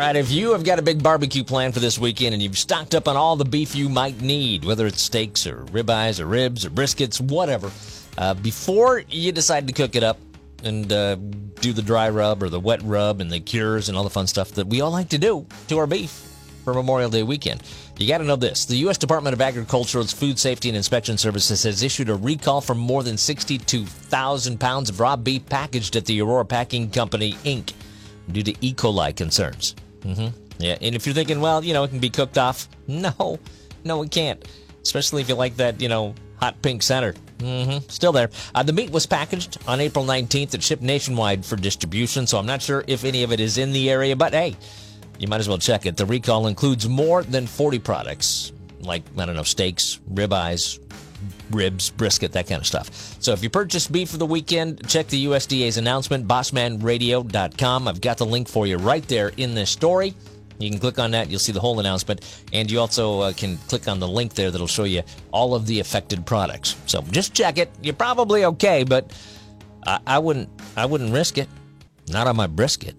right, if you have got a big barbecue plan for this weekend and you've stocked up on all the beef you might need, whether it's steaks or ribeyes or ribs or briskets, whatever, uh, before you decide to cook it up and uh, do the dry rub or the wet rub and the cures and all the fun stuff that we all like to do to our beef for Memorial Day weekend. You got to know this. The U.S. Department of Agriculture's Food Safety and Inspection Services has issued a recall for more than 62,000 pounds of raw beef packaged at the Aurora Packing Company, Inc., due to E. coli concerns. Mm-hmm. Yeah, and if you're thinking, well, you know, it can be cooked off, no, no, it can't. Especially if you like that, you know, hot pink center. Mm-hmm. Still there. Uh, the meat was packaged on April 19th and shipped nationwide for distribution, so I'm not sure if any of it is in the area, but hey, you might as well check it. The recall includes more than 40 products, like, I don't know, steaks, ribeyes, ribs, brisket, that kind of stuff. So if you purchase beef for the weekend, check the USDA's announcement, bossmanradio.com. I've got the link for you right there in this story. You can click on that, you'll see the whole announcement, and you also uh, can click on the link there that'll show you all of the affected products. So just check it. You're probably okay, but I, I wouldn't I wouldn't risk it. Not on my brisket.